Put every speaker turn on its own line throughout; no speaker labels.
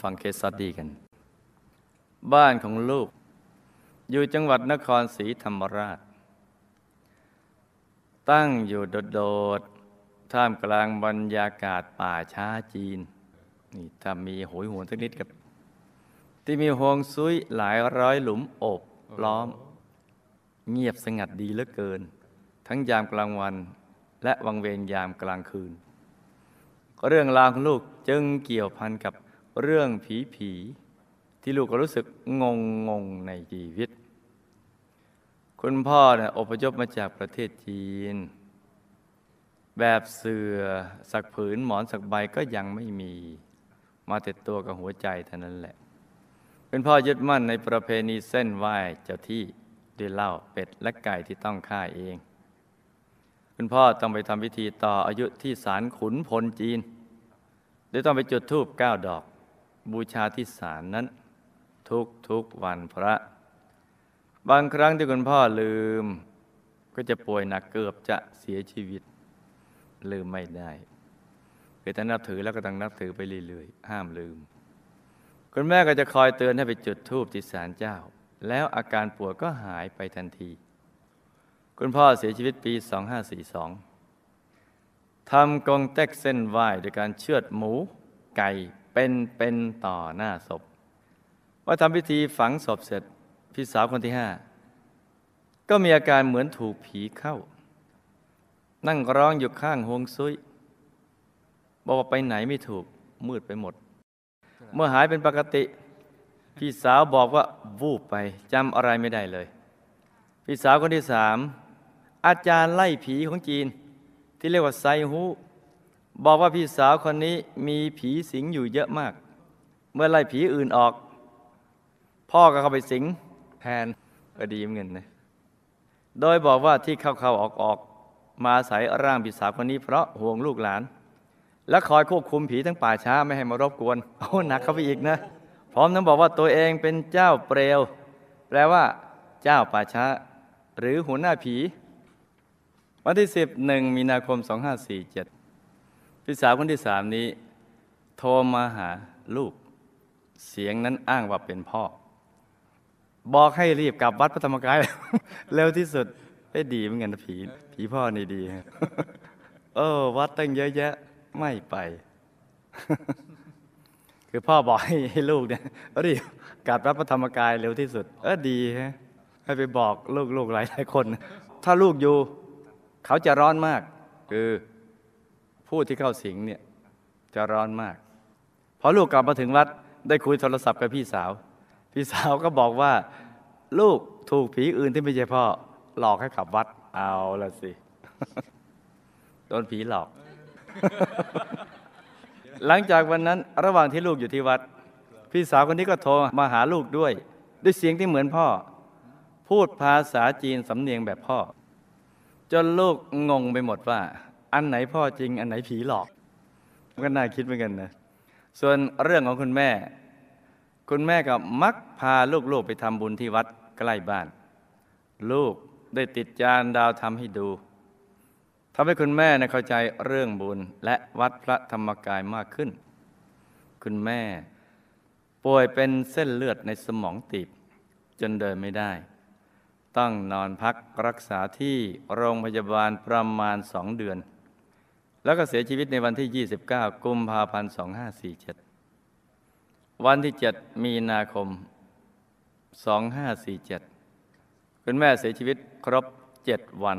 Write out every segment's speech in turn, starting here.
ฟังเคสสตดีกัน บ้านของลูก อยู่จังหวัดนครศรีธรรมราช ตั้งอยู่โดดๆท่ามกลางบรรยากาศป่าช้าจีน นี่ถ้ามีโหยหวนสักนิดกับ ที่มีฮวงซุยหลายร้อยหลุมโอบล้อม เงียบสงัดดีเหลือเกิน ทั้งยามกลางวันและวังเวงยามกลางคืน เรื่องราวของลูกจึงเกี่ยวพันกับ เรื่องผีผีที่ลูกก็รู้สึกงงงงในชีวิต คุณพ่อเนี่ยอพยพมาจากประเทศจีน แบบเสือสักผืนหมอนสักใบก็ยังไม่มี มาแต่ตัวกับหัวใจเท่านั้นแหละเป็นพ่อยึดมั่นในประเพณีเส้นไหว้เจ้าที่ด้วยเหล้าเป็ดและไก่ที่ต้องฆ่าเอง คุณพ่อต้องไปทำพิธีต่ออายุที่ศาลขุนพลจีนโดยต้องไปจุดธูปเก้าดอก บูชาที่ศาลนั้น ทุกทุกวันพระ บางครั้งที่คุณพ่อลืม ก็จะป่วยหนักเกือบจะเสียชีวิต ลืมไม่ได้คือถ้านับถือแล้วก็ต้องนับถือไปเรื่อยๆห้ามลืม คุณแม่ก็จะคอยเตือนให้ไปจุดธูปที่ศาลเจ้า แล้วอาการปวดก็หายไปทันที คุณพ่อเสียชีวิตปี 2542ทำกงเต็กเส้นไหว้โดยการเชือดหมู ไก่ เป็นเป็นต่อหน้าศพ ว่าทำพิธีฝังศพเสร็จพี่สาวคนที่ห้าก็มีอาการเหมือนถูกผีเข้า นั่งร้องอยู่ข้างฮวงซุยบอกว่าไปไหนไม่ถูกมืดไปหมด เมื่อหายเป็นปกติ พี่สาวบอกว่าวูบไปจำอะไรไม่ได้เลย พี่สาวคนที่สามอาจารย์ไล่ผีของจีน ที่เรียกว่าไซฮู บอกว่าพี่สาวคนนี้มีผีสิงอยู่เยอะมาก เมื่อไล่ผีอื่นออก พ่อก็เข้าไปสิงแทนก็ดีเหมือนกันนะโดยบอกว่าที่เข้าๆออกๆมาอาศัยร่างพี่สาวคนนี้เพราะห่วงลูกหลาน และคอยควบคุมผีทั้งป่าช้าไม่ให้มารบกวนโอ้หนักเข้าไปอีกนะ พร้อมทั้งบอกว่าตัวเองเป็นเจ้าเปลวแปลว่า เจ้าป่าช้า หรือหัวหน้าผี วันที่ 11 มีนาคม 2547 พี่สาวคนที่สามนี้ โทรมาหาลูก เสียงนั้นอ้างว่าเป็นพ่อ บอกให้รีบกลับวัดพระธรรมกายเร็วที่สุดได้ดีเหมือนกันนะผีผีพ่อนี่ดีเออ วัดตั้งเยอะแยะไม่ไป คือพ่อบอกให้ให้ลูกเนี่ยรีบกลับรับพระธรรมกายเร็วที่สุด เออดีฮะให้ไปบอกลูกๆหลายหลายๆคน ถ้าลูกอยู่ เขาจะร้อนมาก คือ ผู้ที่เข้าสิงเนี่ยจะร้อนมาก พอลูกกลับมาถึงวัดได้คุยโทรศัพท์กับพี่สาว พี่สาวก็บอกว่า ลูกถูกผีอื่นที่ไม่ใช่พ่อหลอกให้กลับวัดเอาละสิโดนผีหลอก หลังจากวันนั้นระหว่างที่ลูกอยู่ที่วัด พี่สาวคนนี้ก็โทรมาหาลูกด้วย ด้วยเสียงที่เหมือนพ่อ พูดภาษาจีนสำเนียงแบบพ่อ จนลูกงงไปหมดว่า อันไหนพ่อจริง อันไหนผีหลอกมันก็น่าคิดเหมือนกันนะส่วนเรื่องของคุณแม่ คุณแม่ก็มักพาลูกๆไปทำบุญที่วัดใกล้บ้าน ลูกได้ติดจานดาวทำให้ดูทำให้คุณแม่นะเข้าใจเรื่องบุญและวัดพระธรรมกายมากขึ้น คุณแม่ป่วยเป็นเส้นเลือดในสมองตีบ จนเดินไม่ได้ ต้องนอนพักรักษาที่โรงพยาบาลประมาณสองเดือน แล้วก็เสียชีวิตในวันที่ 29 กุมภาพันธ์ 2547 วันที่ 7 มีนาคม 2547 คุณแม่เสียชีวิตครบ 7 วัน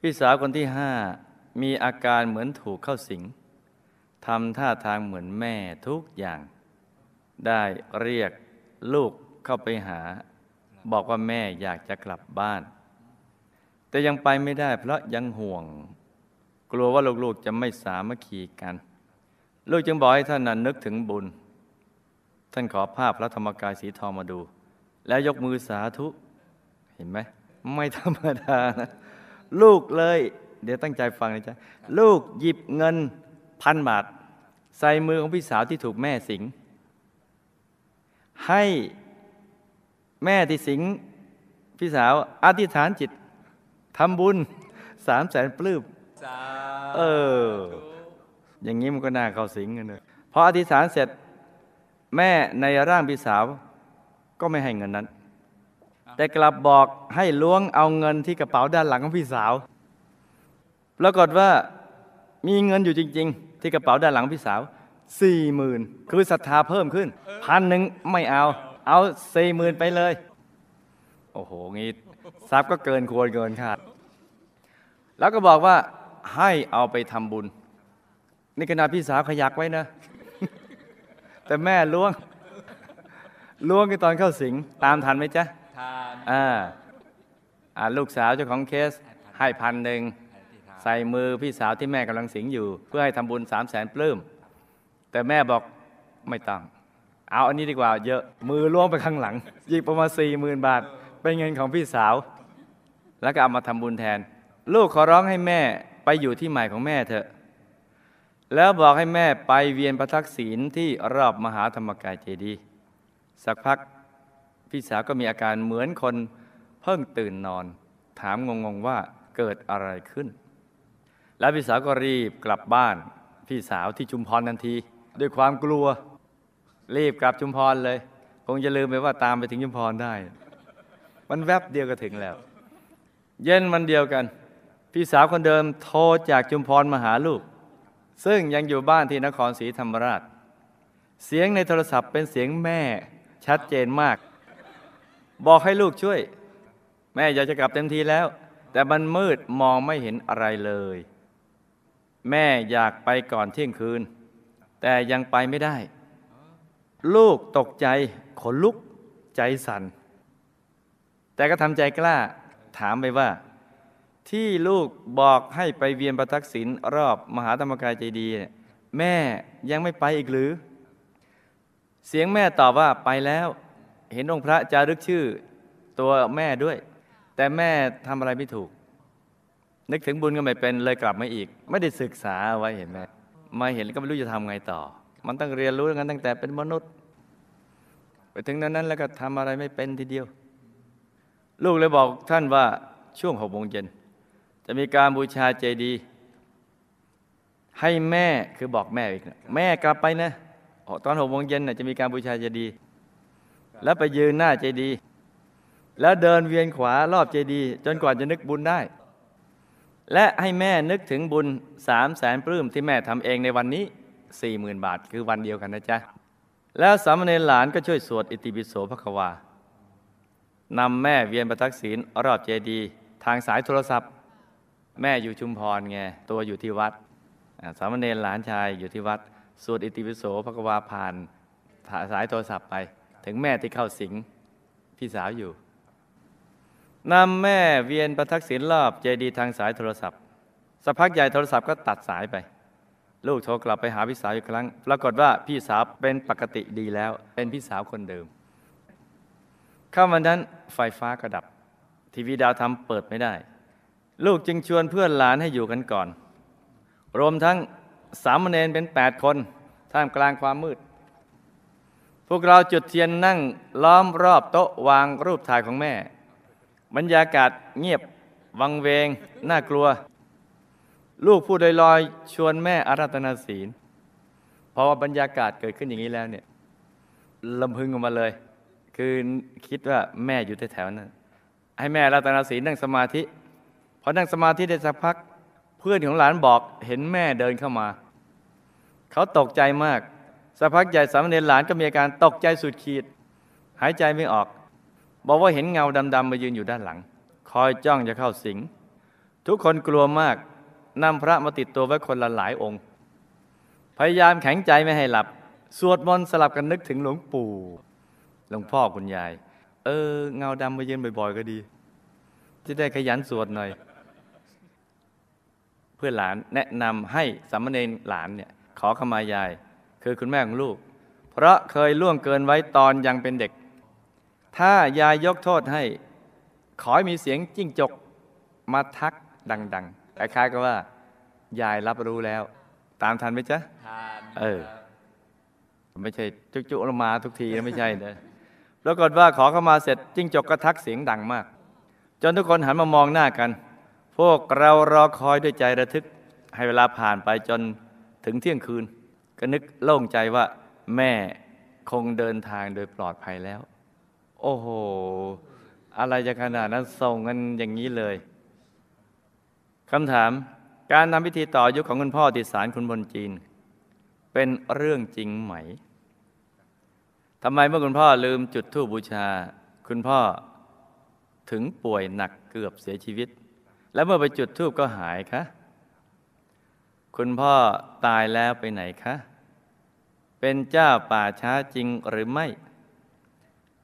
พี่สาวคนที่ห้ามีอาการเหมือนถูกเข้าสิงทำท่าทางเหมือนแม่ทุกอย่าง ได้เรียกลูกเข้าไปหา บอกว่าแม่อยากจะกลับบ้าน แต่ยังไปไม่ได้เพราะยังห่วง กลัวว่าลูกๆจะไม่สามัคคีกัน ลูกจึงบอกให้ท่านนั้นนึกถึงบุญ ท่านขอภาพพระธรรมกายสีทองมาดู แล้วยกมือสาธุ เห็นไหม ไม่ธรรมดานะลูกเลย เดี๋ยวตั้งใจฟังนะจ๊ะลูกหยิบเงินพันบาท ใส่มือของพี่สาวที่ถูกแม่สิง ให้แม่ที่สิงพี่สาวอธิษฐานจิตทำบุญสามแสนปลื้ม เออ อย่างนี้มันก็น่าเข้าสิงกันเลยพออธิษฐานเสร็จแม่ในร่างพี่สาวก็ไม่ให้เงินนั้น แต่กลับบอกให้ล้วงเอาเงินที่กระเป๋าด้านหลังของพี่สาวปรากฏว่ามีเงินอยู่จริง ๆ ที่กระเป๋าด้านหลังพี่สาวสี่หมื่นคือศรัทธาเพิ่มขึ้นพันหนึ่งไม่เอา เอาสี่หมื่นไปเลย โอ้โหงี้ทรัพย์ก็เกินควรเกินขาด แล้วก็บอกว่า ให้เอาไปทำบุญ นี่ขนาดพี่สาวขยักไว้นะ แต่แม่ล้วง ล้วงกันตอนเข้าสิง ตามทันไหมจ๊ะ
ทาน
อ่าอ่าลูกสาวเจ้าของเคส ให้พันหนึ่ง ใส่มือพี่สาวที่แม่กำลังสิงอยู่ เพื่อให้ทำบุญสามแสนปลื้ม แต่แม่บอกไม่ต้อง เอาอันนี้ดีกว่า เยอะ มือล้วงไปข้างหลังหยิบประมาณสี่หมื่นบาท เป็นเงินของพี่สาว แล้วก็เอามาทำบุญแทนลูกขอร้องให้แม่ ไปอยู่ที่ใหม่ของแม่เถอะ แล้วบอกให้แม่ไปเวียนประทักษิณที่รอบมหาธรรมกายเจดีย์สักพักพี่สาวก็มีอาการเหมือนคนเพิ่งตื่นนอน ถามงงๆว่าเกิดอะไรขึ้น แล้วพี่สาวก็รีบกลับบ้าน พี่สาวที่ชุมพรทันที ด้วยความกลัว รีบกลับชุมพรเลย คงจะลืมไปว่าตามไปถึงชุมพรได้ มันแวบเดียวก็ถึงแล้ว เย็นวันเดียวกัน พี่สาวคนเดิมโทรจากชุมพรมาหาลูก ซึ่งยังอยู่บ้านที่นครศรีธรรมราช เสียงในโทรศัพท์เป็นเสียงแม่ชัดเจนมาก บอกให้ลูกช่วย แม่อยากจะกลับเต็มทีแล้ว แต่มันมืดมองไม่เห็นอะไรเลย แม่อยากไปก่อนเที่ยงคืน แต่ยังไปไม่ได้ ลูกตกใจขนลุกใจสั่นแต่ก็ทำใจกล้า ถามไปว่า ที่ลูกบอกให้ไปเวียนประทักษิณรอบมหาธรรมกายเจดี แม่ยังไม่ไปอีกหรือ เสียงแม่ตอบว่าไปแล้ว เห็นองค์พระจารึกชื่อตัวแม่ด้วย แต่แม่ทำอะไรไม่ถูก นึกถึงบุญก็ไม่เป็นเลยกลับมาอีก ไม่ได้ศึกษาเอาไว้เห็นไหมมาเห็นแล้วก็ไม่รู้จะทำไงต่อ มันต้องเรียนรู้กันตั้งแต่เป็นมนุษย์ ไปถึงนั้นนั้นแล้วก็ทำอะไรไม่เป็นทีเดียว ลูกเลยบอกท่านว่าช่วงหกโมงเย็น จะมีการบูชาเจดีย์ให้แม่คือบอกแม่อีกนะแม่กลับไปนะออตอนหกโมงเย็นนะจะมีการบูชาเจดีย์แล้วไปยืนหน้าเจดีย์แล้วเดินเวียนขวารอบเจดีย์จนกว่าจะนึกบุญได้ และให้แม่นึกถึงบุญสามแสนปลื้มที่แม่ทำเองในวันนี้สี่หมื่นบาทคือวันเดียวกันนะจ๊ะ แล้วสามเณรหลานก็ช่วยสวดอิติปิโสภควานำแม่เวียนประทักษิณรอบเจดีย์ทางสายโทรศัพท์ แม่อยู่ชุมพรไงตัวอยู่ที่วัดสามเณรหลานชายอยู่ที่วัดสวดอิติปิโสภควาผ่านสายโทรศัพท์ไป ถึงแม่ที่เข้าสิงพี่สาวอยู่นำแม่เวียนประทักษิณรอบเจดีทางสายโทรศัพท์สักพักใหญ่โทรศัพท์ก็ตัดสายไป ลูกโทรกลับไปหาพี่สาวอีกครั้ง ปรากฏว่าพี่สาวเป็นปกติดีแล้ว เป็นพี่สาวคนเดิมข้ามวันนั้นไฟฟ้าก็ดับ ทีวีดาวทำเปิดไม่ได้ ลูกจึงชวนเพื่อนหลานให้อยู่กันก่อน รวมทั้งสามเณรเป็นแปดคน ท่ามกลางความมืด พวกเราจุดเทียนนั่งล้อมรอบโต๊ะวางรูปถ่ายของแม่ บรรยากาศเงียบวังเวง น่ากลัว ลูกพูดลอยๆ ชวนแม่อารัตนาศีลพราะว่าบรรยากาศเกิดขึ้นอย่างนี้แล้วเนี่ยลำพึงออกมาเลย คือคิดว่าแม่อยู่แถวๆนั้น ให้แม่อรัตนาศีลนั่งสมาธิ อนั่งสมาธิได้สักพัก เพื่อนของหลานบอกเห็นแม่เดินเข้ามา เขาตกใจมากสักพักใหญ่สามเณรหลานก็มีอาการตกใจสุดขีด หายใจไม่ออก บอกว่าเห็นเงาดำๆมายืนอยู่ด้านหลัง คอยจ้องจะเข้าสิง ทุกคนกลัวมากนำพระมาติดตัวไว้คนละหลายองค์ พยายามแข็งใจไม่ให้หลับ สวดมนต์สลับกันนึกถึงหลวงปู่หลวงพ่อคุณยาย เออ เงาดำมายืนบ่อย ๆ ก็ดีจะได้ขยันสวดหน่อย เพื่อนหลานแนะนำให้สามเณรหลานเนี่ยขอขมายาย คือคุณแม่ของลูก เพราะเคยล่วงเกินไว้ตอนยังเป็นเด็ก ถ้ายายยกโทษให้ ขอให้มีเสียงจิ้งจกมาทักดังๆคล้ายๆกับว่า ยายรับรู้แล้ว ตามทันไหมจ๊ะ
ทาน
เออไม่ใช่จุจุลงมาทุกทีนะไม่ใช่นะปรากฏว่าขอเข้ามาเสร็จจิ้งจกก็ทักเสียงดังมาก จนทุกคนหันมามองหน้ากัน พวกเรารอคอยด้วยใจระทึก ให้เวลาผ่านไปจนถึงเที่ยงคืน ก็นึกโล่งใจว่า แม่คงเดินทางโดยปลอดภัยแล้ว โอ้โห อะไรจะขนาดนั้นส่งกันอย่างนี้เลยคำถามการทำพิธีต่ออายุของคุณพ่อติดสารคุณบนจีน เป็นเรื่องจริงไหมทำไมเมื่อคุณพ่อลืมจุดธูปบูชา คุณพ่อถึงป่วยหนักเกือบเสียชีวิต แล้วเมื่อไปจุดธูปก็หายคะ คุณพ่อตายแล้วไปไหนคะ เป็นเจ้าป่าช้าจริงหรือไม่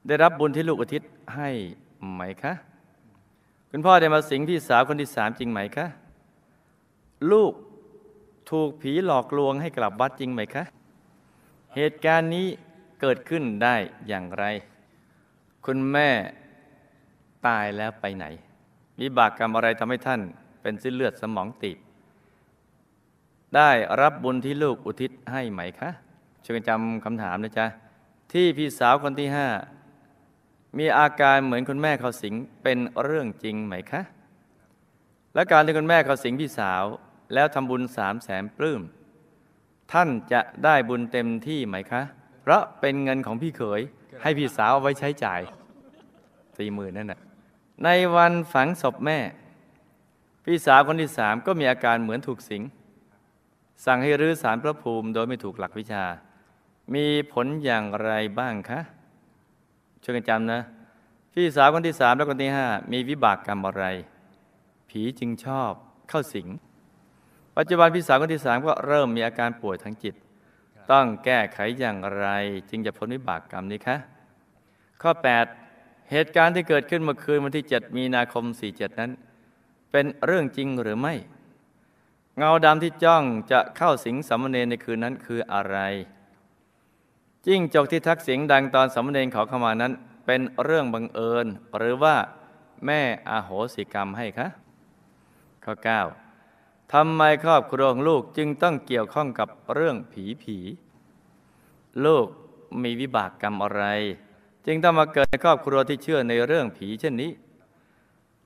ได้รับบุญที่ลูกอุทิศให้ไหมคะ คุณพ่อได้มาสิงพี่สาวคนที่สามจริงไหมคะ ลูกถูกผีหลอกลวงให้กลับวัดจริงไหมคะ เหตุการณ์นี้เกิดขึ้นได้อย่างไร คุณแม่ตายแล้วไปไหน มีบากกรรมอะไรทำให้ท่านเป็นสิ้นเลือดสมองตีบได้รับบุญที่ลูกอุทิศให้ไหมคะช่วยกันจำคำถามนะจ๊ะ ที่พี่สาวคนที่ห้ามีอาการเหมือนคุณแม่เขาสิงเป็นเรื่องจริงไหมคะ และการที่คุณแม่เขาสิงพี่สาว แล้วทำบุญสามแสนปลื้มท่านจะได้บุญเต็มที่ไหมคะ เพราะเป็นเงินของพี่เขยให้พี่สาวเอาไว้ใช้จ่ายสี่หมื่นนั่นน่ะ ในวันฝังศพแม่ พี่สาวคนที่สามก็มีอาการเหมือนถูกสิง สั่งให้รื้อสารพระภูมิโดยไม่ถูกหลักวิชา มีผลอย่างไรบ้างคะช่วยกันจำนะ พี่สาวคนที่สามและคนที่ห้ามีวิบากกรรมอะไร ผีจึงชอบเข้าสิง ปัจจุบันพี่สาวคนที่สามก็เริ่มมีอาการป่วยทางจิต ต้องแก้ไขอย่างไรจึงจะพ้นวิบากกรรมนี้คะข้อ 8 เหตุการณ์ที่เกิดขึ้นเมื่อคืนวันที่ 7 มีนาคม 47 นั้น เป็นเรื่องจริงหรือไม่ เงาดำที่จ้องจะเข้าสิงสามเณรในคืนนั้นคืออะไร จิ้งจกที่ทักเสียงดังตอนสามเณรขอขมานั้น เป็นเรื่องบังเอิญ หรือว่าแม่อาโหสิกรรมให้คะข้อ 9ทำไมครอบครัวของลูกจึงต้องเกี่ยวข้องกับเรื่องผีผี ลูกมีวิบากกรรมอะไร จึงต้องมาเกิดในครอบครัวที่เชื่อในเรื่องผีเช่นนี้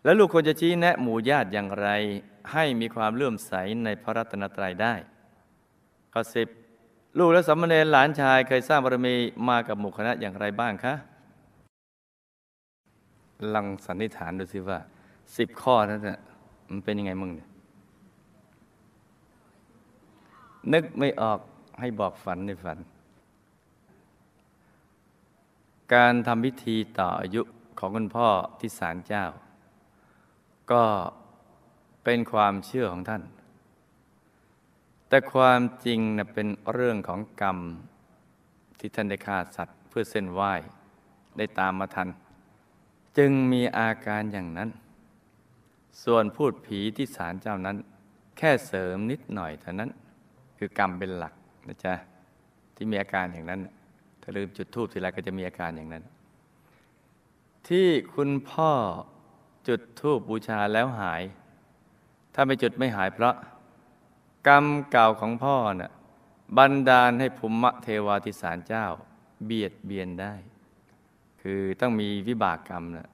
แล้วลูกควรจะชี้แนะหมู่ญาติอย่างไร ให้มีความเลื่อมใสในพระรัตนตรัยได้ข้อสิบลูกและสามเณรหลานชายเคยสร้างบารมีมากับหมู่คณะอย่างไรบ้างคะลังสันนิษฐานดูสิว่าสิบข้อนั้นนะมันเป็นยังไงมึงเนี่ยนึกไม่ออกให้บอกฝันในฝัน การทำพิธีต่ออายุของคุณพ่อที่ศาลเจ้า ก็เป็นความเชื่อของท่าน แต่ความจริงนะเป็นเรื่องของกรรมที่ท่านได้ฆ่าสัตว์ เพื่อเส้นไหว้ได้ตามมาทัน จึงมีอาการอย่างนั้น ส่วนพูดผีที่ศาลเจ้านั้น แค่เสริมนิดหน่อยเท่านั้น คือกรรมเป็นหลักนะจ๊ะที่มีอาการอย่างนั้น ลืมจุดทูบทีไรก็จะมีอาการอย่างนั้น ที่คุณพ่อจุดทูบบูชาแล้วหาย ถ้าไม่จุดไม่หายเพราะ กรรมเก่าของพ่อน่ะบันดาลให้ภูมิเทวาธิสารเจ้า เบียดเบียนได้ คือต้องมีวิบากกรรมนะ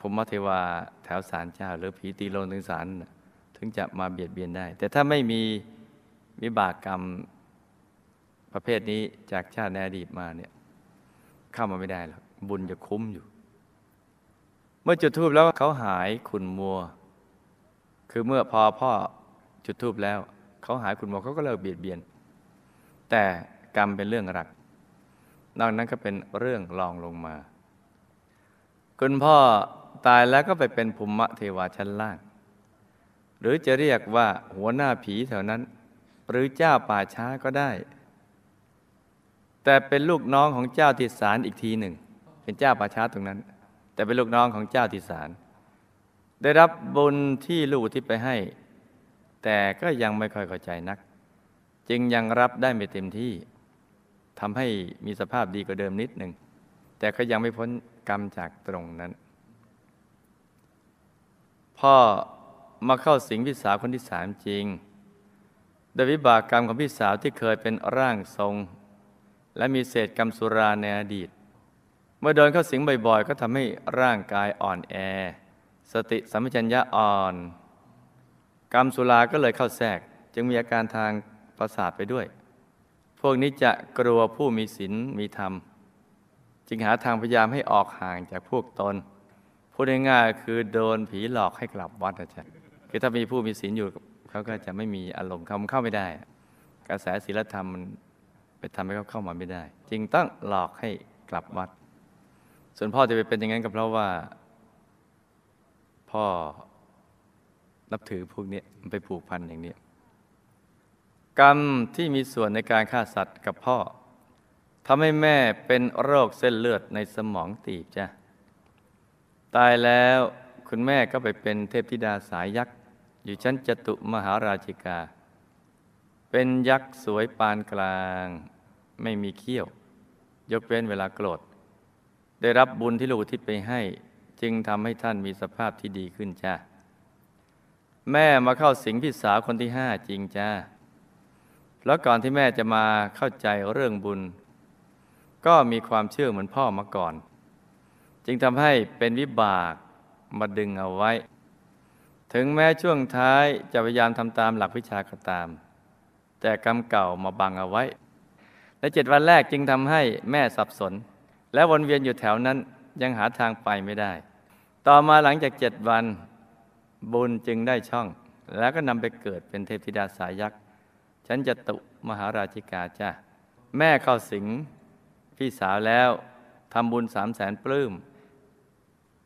ภูมิเทวาแถวสารเจ้า หรือผีตีโลนถึงสารนะถึงจะมาเบียดเบียนได้ แต่ถ้าไม่มีวิบากกรรม ประเภทนี้จากชาติในอดีตมาเนี่ยเข้ามาไม่ได้หรอกบุญจะคุ้มอยู่ เมื่อจุดทูบแล้วเขาหายขุนมัว คือเมื่อพอพ่อจุดทูบแล้วเขาหายขุนมัวเขาก็เลิกเบียดเบียน แต่กรรมเป็นเรื่องหลักนอกนั้นก็เป็นเรื่องรองลงมา คุณพ่อตายแล้วก็ไปเป็นภูมิเทวาชั้นล่าง หรือจะเรียกว่าหัวหน้าผีแถวนั้น หรือเจ้าป่าช้าก็ได้ แต่เป็นลูกน้องของเจ้าทิศารอีกทีหนึ่ง เป็นเจ้าป่าช้าตรงนั้น แต่เป็นลูกน้องของเจ้าทิศารได้รับบุญที่ลูกที่ไปให้ แต่ก็ยังไม่ค่อยเข้าใจนัก จึงยังรับได้ไม่เต็มที่ทำให้มีสภาพดีกว่าเดิมนิดหนึ่ง แต่ก็ยังไม่พ้นกรรมจากตรงนั้น พ่อมาเข้าสิงพี่สาวคนที่สามจริงโดยวิบากกรรมของพี่สาวที่เคยเป็นร่างทรง และมีเศษกรรมสุราในอดีต เมื่อโดนเข้าสิงบ่อยๆ ก็ทำให้ร่างกายอ่อนแอ สติสัมปชัญญะอ่อน กรรมสุราก็เลยเข้าแทรก จึงมีอาการทางประสาทไปด้วย พวกนี้จะกลัวผู้มีศีลมีธรรม จึงหาทางพยายามให้ออกห่างจากพวกตนพูดง่ายๆคือโดนผีหลอกให้กลับวัดอาจารย์คือถ้ามีผู้มีศีลอยู่เขาก็จะไม่มีอารมณ์เขาเข้าไม่ได้ กระแสศีลธรรมมัน ไปทำให้เขาเข้ามาไม่ได้ จึงต้องหลอกให้กลับวัด ส่วนพ่อจะไปเป็นอย่างนั้นก็เพราะว่า พ่อนับถือพวกนี้มันไปผูกพันอย่างนี้กรรมที่มีส่วนในการฆ่าสัตว์กับพ่อทำให้แม่เป็นโรคเส้นเลือดในสมองตีบจ้ะตายแล้วคุณแม่ก็ไปเป็นเทพธิดาสายยักษ์ อยู่ชั้นจตุมหาราชิกา เป็นยักษ์สวยปานกลาง ไม่มีเขี้ยว ยกเว้นเวลาโกรธ ได้รับบุญที่ลูกทิศไปให้ จึงทำให้ท่านมีสภาพที่ดีขึ้นจ้าแม่มาเข้าสิงพี่สาวคนที่ห้าจริงจ้าแล้วก่อนที่แม่จะมาเข้าใจเรื่องบุญ ก็มีความเชื่อเหมือนพ่อมาก่อน จึงทำให้เป็นวิบากมาดึงเอาไว้ ถึงแม้ช่วงท้ายจะพยายามทำตามหลักวิชาก็ตาม แต่กรรมเก่ามาบังเอาไว้ ในเจ็ดวันแรกจึงทำให้แม่สับสน และวนเวียนอยู่แถวนั้นยังหาทางไปไม่ได้ ต่อมาหลังจากเจ็ดวันบุญจึงได้ช่อง แล้วก็นำไปเกิดเป็นเทพธิดาสายยักษ์ฉันจะตุมหาราชิกาจ้าแม่เข้าสิงพี่สาวแล้วทำบุญสามแสนปลื้ม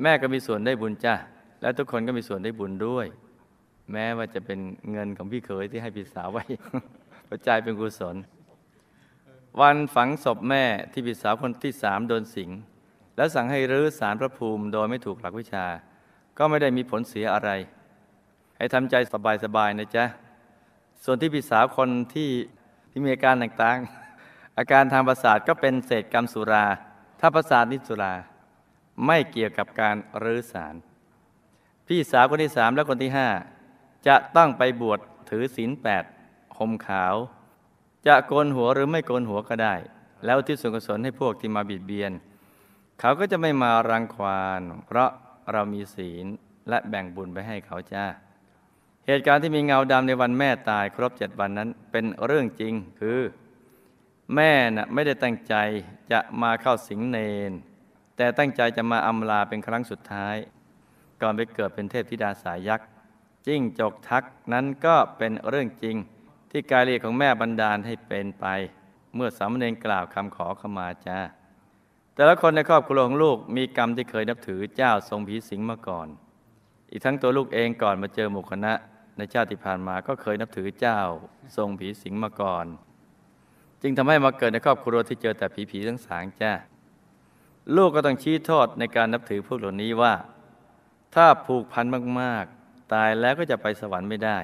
แม่ก็มีส่วนได้บุญจ้าและทุกคนก็มีส่วนได้บุญด้วย แม้ว่าจะเป็นเงินของพี่เขยที่ให้พี่สาวไว้ ประจายเป็นกุศล วันฝังศพแม่ที่พี่สาวคนที่สามโดนสิง แล้วสั่งให้รื้อสารพระภูมิโดยไม่ถูกหลักวิชา ก็ไม่ได้มีผลเสียอะไร ให้ทำใจสบายๆนะจ๊ะ ส่วนที่พี่สาวคนที่ที่มีอาการต่างๆ อาการทางประสาทก็เป็นเศษกรรมสุรา ถ้าประสาทนิสุรา ไม่เกี่ยวกับการรื้อสาร พี่สาวคนที่สามและคนที่ห้าจะต้องไปบวชถือศีลแปด มขาว จะโกนหัวหรือไม่โกนหัวก็ได้ แล้วที่ส่วนกุศลให้พวกที่มาบิดเบียน เขาก็จะไม่มารังควานเพราะเรามีศีลและแบ่งบุญไปให้เขาจ้า เหตุการณ์ที่มีเงาดำในวันแม่ตายครบเจ็ดวันนั้น เป็นเรื่องจริงคือ แม่น่ะไม่ได้ตั้งใจจะมาเข้าสิงเนน แต่ตั้งใจจะมาอำลาเป็นครั้งสุดท้าย ก่อนไปเกิดเป็นเทพธิดาสายยักษ์จิ้งจกทักนั้นก็เป็นเรื่องจริง ที่กายเรียกของแม่บันดาลให้เป็นไป เมื่อสามเณรกล่าวคำขอขมาจ้าแต่ละคนในครอบครัวของลูกมีกรรมที่เคยนับถือเจ้าทรงผีสิงมาก่อน อีกทั้งตัวลูกเองก่อนมาเจอหมู่คณะในชาติที่ผ่านมาก็เคยนับถือเจ้าทรงผีสิงมาก่อน จึงทำให้มาเกิดในครอบครัวที่เจอแต่ผีผีทั้งสางจ้าลูกก็ต้องชี้โทษในการนับถือพวกเหล่านี้ว่า ถ้าผูกพันมากๆ ตายแล้วก็จะไปสวรรค์ไม่ได้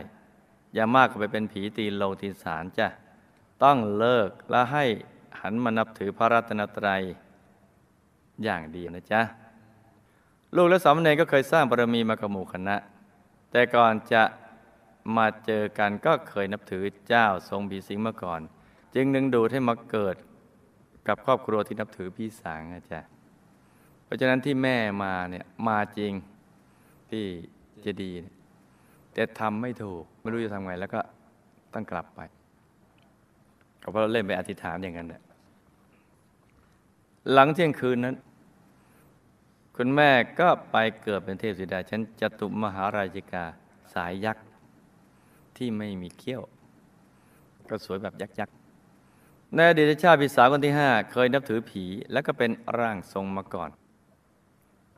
อย่ามากก็ไปเป็นผีตีนโลตีสารจ้ะต้องเลิกและให้หันมานับถือพระรัตนตรัย อย่างเดียวนะจ๊ะ ลูกและสามเณรก็เคยสร้างบารมีมากับหมู่คณะ แต่ก่อนจะมาเจอกันก็เคยนับถือเจ้าทรงผีสิงมาก่อน จึงดึงดูดให้มาเกิดกับครอบครัวที่นับถือพี่สางนะจ๊ะเพราะฉะนั้นที่แม่มาเนี่ยมาจริงที่เจะดี แต่ทำไม่ถูก ไม่รู้จะทำไง แล้วก็ต้องกลับไปเพราะเราเล่นไปอธิษฐานอย่างนั้นแหละหลังเที่ยงคืนนั้น คุณแม่ก็ไปเกิดเป็นเทพธิดาชั้นจตุมหาราชิกาสายยักษ์ ที่ไม่มีเขี้ยว ก็สวยแบบยักษ์ยักษ์ในอดีตชาติพิสาวคนที่ห้าเคยนับถือผี แล้วก็เป็นร่างทรงมาก่อน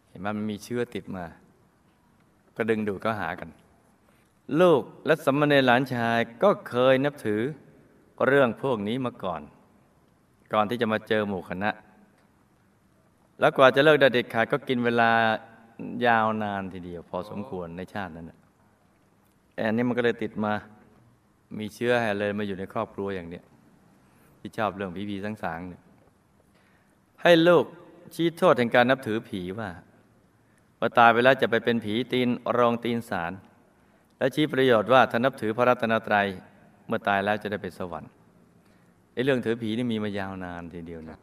เห็นไหมมันมีเชื้อติดมา ก็ดึงดูดก็หากัน ลูกและสมณเณรหลานชายก็เคยนับถือเรื่องพวกนี้มาก่อน ก่อนที่จะมาเจอหมู่คณะ แล้วกว่าจะเลิกดเด็ดขาดก็กินเวลายาวนานทีเดียว พอสมควรในชาตินั้นอันนี้มันก็เลยติดมามีเชื้อให้เลยมาอยู่ในครอบครัวอย่างเนี้ยที่ชอบเรื่องผีผีสังสางเนี่ยให้ลูกชี้โทษแห่งการนับถือผีว่าพอตายไปแล้วจะไปเป็นผีตีนรองตีนสาร และชี้ประโยชน์ว่าถ้านับถือพระรัตนตรัยเมื่อตายแล้วจะได้ไปสวรรค์ไอ้เรื่องถือผีนี่มีมายาวนานทีเดียวนะ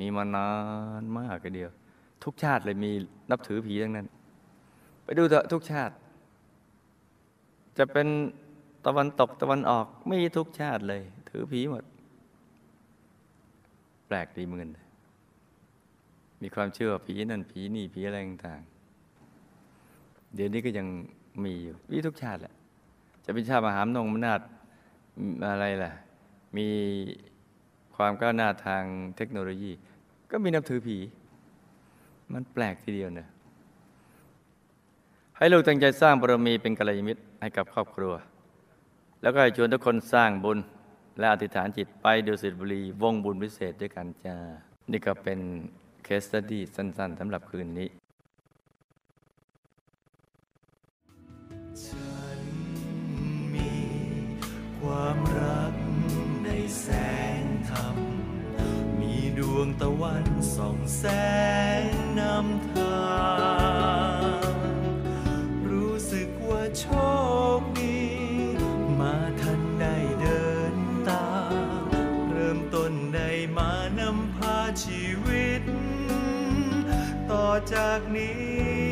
มีมานานมากทีเดียว ทุกชาติเลยมีนับถือผีทั้งนั้น ไปดูเถอะทุกชาติ จะเป็นตะวันตกตะวันออกไม่ทุกชาติเลย ถือผีหมด แปลกดีเหมือนกันมีความเชื่อผีนั่นผีนี่ผีอะไรต่าง เดี๋ยวนี้ก็ยัง มีอยู่วิทุกชาติแหละ จะเป็นชาติมหามนงมนาฏอะไรล่ะ มีความก้าวหน้าทางเทคโนโลยี ก็มีนับถือผี มันแปลกทีเดียวเนะให้ลูกตั้งใจสร้างบารมีเป็นกัลยาณมิตรให้กับครอบครัว แล้วก็ให้ชวนทุกคนสร้างบุญและอธิษฐานจิตไปดูสิบุรี วงบุญพิเศษด้วยกันจ้า นี่ก็เป็นเคสตัดดี้สั้น ๆสำหรับคืนนี้
ความรักในแสงธรรม มีดวงตะวันส่องแสงนำทาง รู้สึกว่าโชคดี มาทันได้เดินตามเริ่มต้นได้มานำพาชีวิต ต่อจากนี้